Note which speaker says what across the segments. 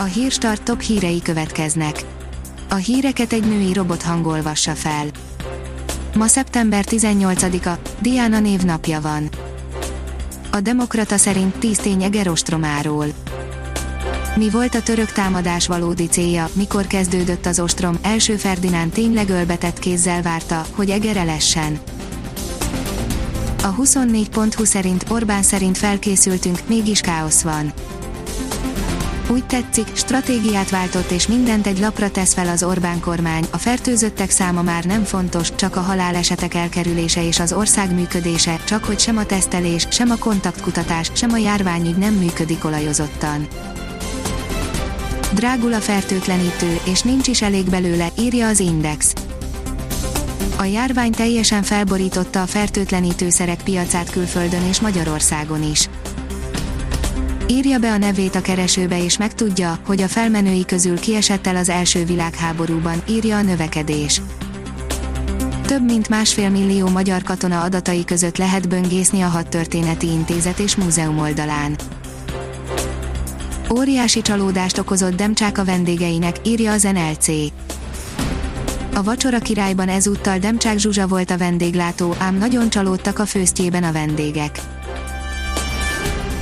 Speaker 1: A hírstart top hírei következnek. A híreket egy női robot hangolvassa fel. Ma szeptember 18-a, Diana névnapja van. A Demokrata szerint 10 tény Eger ostromáról. Mi volt a török támadás valódi célja, mikor kezdődött az ostrom, első Ferdinánd tényleg ölbetett kézzel várta, hogy Eger elessen. A 24.20 szerint Orbán szerint felkészültünk, mégis káosz van. Úgy tetszik, stratégiát váltott és mindent egy lapra tesz fel az Orbán kormány, a fertőzöttek száma már nem fontos, csak a halálesetek elkerülése és az ország működése, csak hogy sem a tesztelés, sem a kontaktkutatás, sem a járványügy nem működik olajozottan. Drágul a fertőtlenítő, és nincs is elég belőle, írja az Index. A járvány teljesen felborította a fertőtlenítőszerek piacát külföldön és Magyarországon is. Írja be a nevét a keresőbe és megtudja, hogy a felmenői közül kiesett el az első világháborúban, írja a növekedés. Több mint másfél millió magyar katona adatai között lehet böngészni a hadtörténeti intézet és múzeum oldalán. Óriási csalódást okozott Demcsák a vendégeinek, írja az NLC. A vacsora királyban ezúttal Demcsák Zsuzsa volt a vendéglátó, ám nagyon csalódtak a főztjében a vendégek.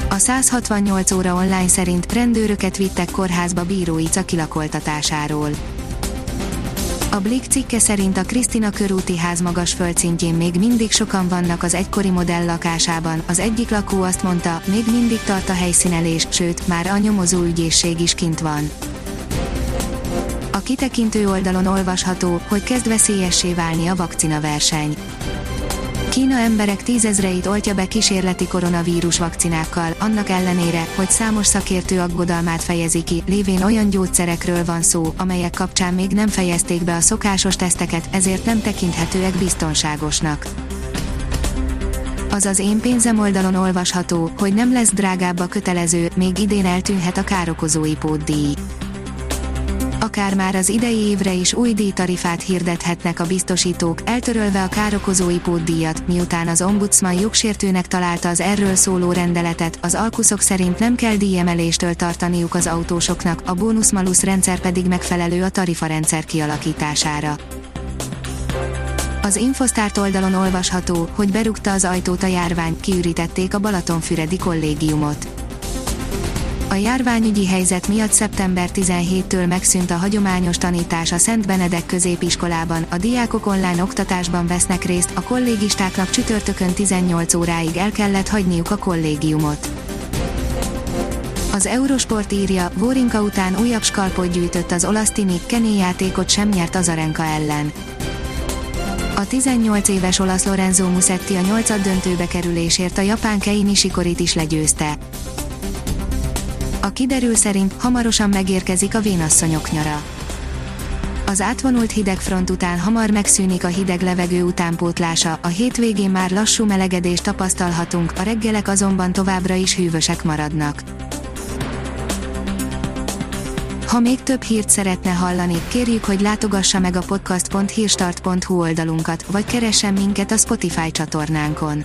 Speaker 1: A 168 óra online szerint rendőröket vittek kórházba bíróica kilakoltatásáról. A Blick cikke szerint a Krisztina körúti ház magas földszintjén még mindig sokan vannak az egykori modell lakásában, az egyik lakó azt mondta, még mindig tart a helyszínelés, sőt, már a nyomozó ügyészség is kint van. A kitekintő oldalon olvasható, hogy kezd veszélyessé válni a vakcina verseny. Kína emberek tízezreit oltja be kísérleti koronavírus vakcinákkal, annak ellenére, hogy számos szakértő aggodalmát fejezi ki, lévén olyan gyógyszerekről van szó, amelyek kapcsán még nem fejezték be a szokásos teszteket, ezért nem tekinthetőek biztonságosnak. Az az én pénzem oldalon olvasható, hogy nem lesz drágább a kötelező, még idén eltűnhet a károkozói pótdíj akár már az idei évre is új díjtarifát hirdethetnek a biztosítók, eltörölve a károkozói pótdíjat, miután az ombudsman jogsértőnek találta az erről szóló rendeletet, az alkuszok szerint nem kell díjemeléstől tartaniuk az autósoknak, a bónusz-malusz rendszer pedig megfelelő a tarifarendszer kialakítására. Az Infosztárt oldalon olvasható, hogy berúgta az ajtót a járvány, kiürítették a Balatonfüredi kollégiumot. Járványügyi helyzet miatt szeptember 17-től megszűnt a hagyományos tanítás a Szent Benedek középiskolában, a diákok online oktatásban vesznek részt, a kollégistáknak csütörtökön 18 óráig el kellett hagyniuk a kollégiumot. Az Eurosport írja, Vórinka után újabb skalpot gyűjtött az olasz Tini, Kenny játékot sem nyert Azarenka ellen. A 18 éves olasz Lorenzo Musetti a nyolcad döntőbe kerülésért a japán Kei Nishikorit is legyőzte. A kiderül szerint hamarosan megérkezik a vénasszonyok nyara. Az átvonult hidegfront után hamar megszűnik a hideg levegő utánpótlása, a hétvégén már lassú melegedést tapasztalhatunk, a reggelek azonban továbbra is hűvösek maradnak. Ha még több hírt szeretne hallani, kérjük, hogy látogassa meg a podcast.hírstart.hu oldalunkat, vagy keressen minket a Spotify csatornánkon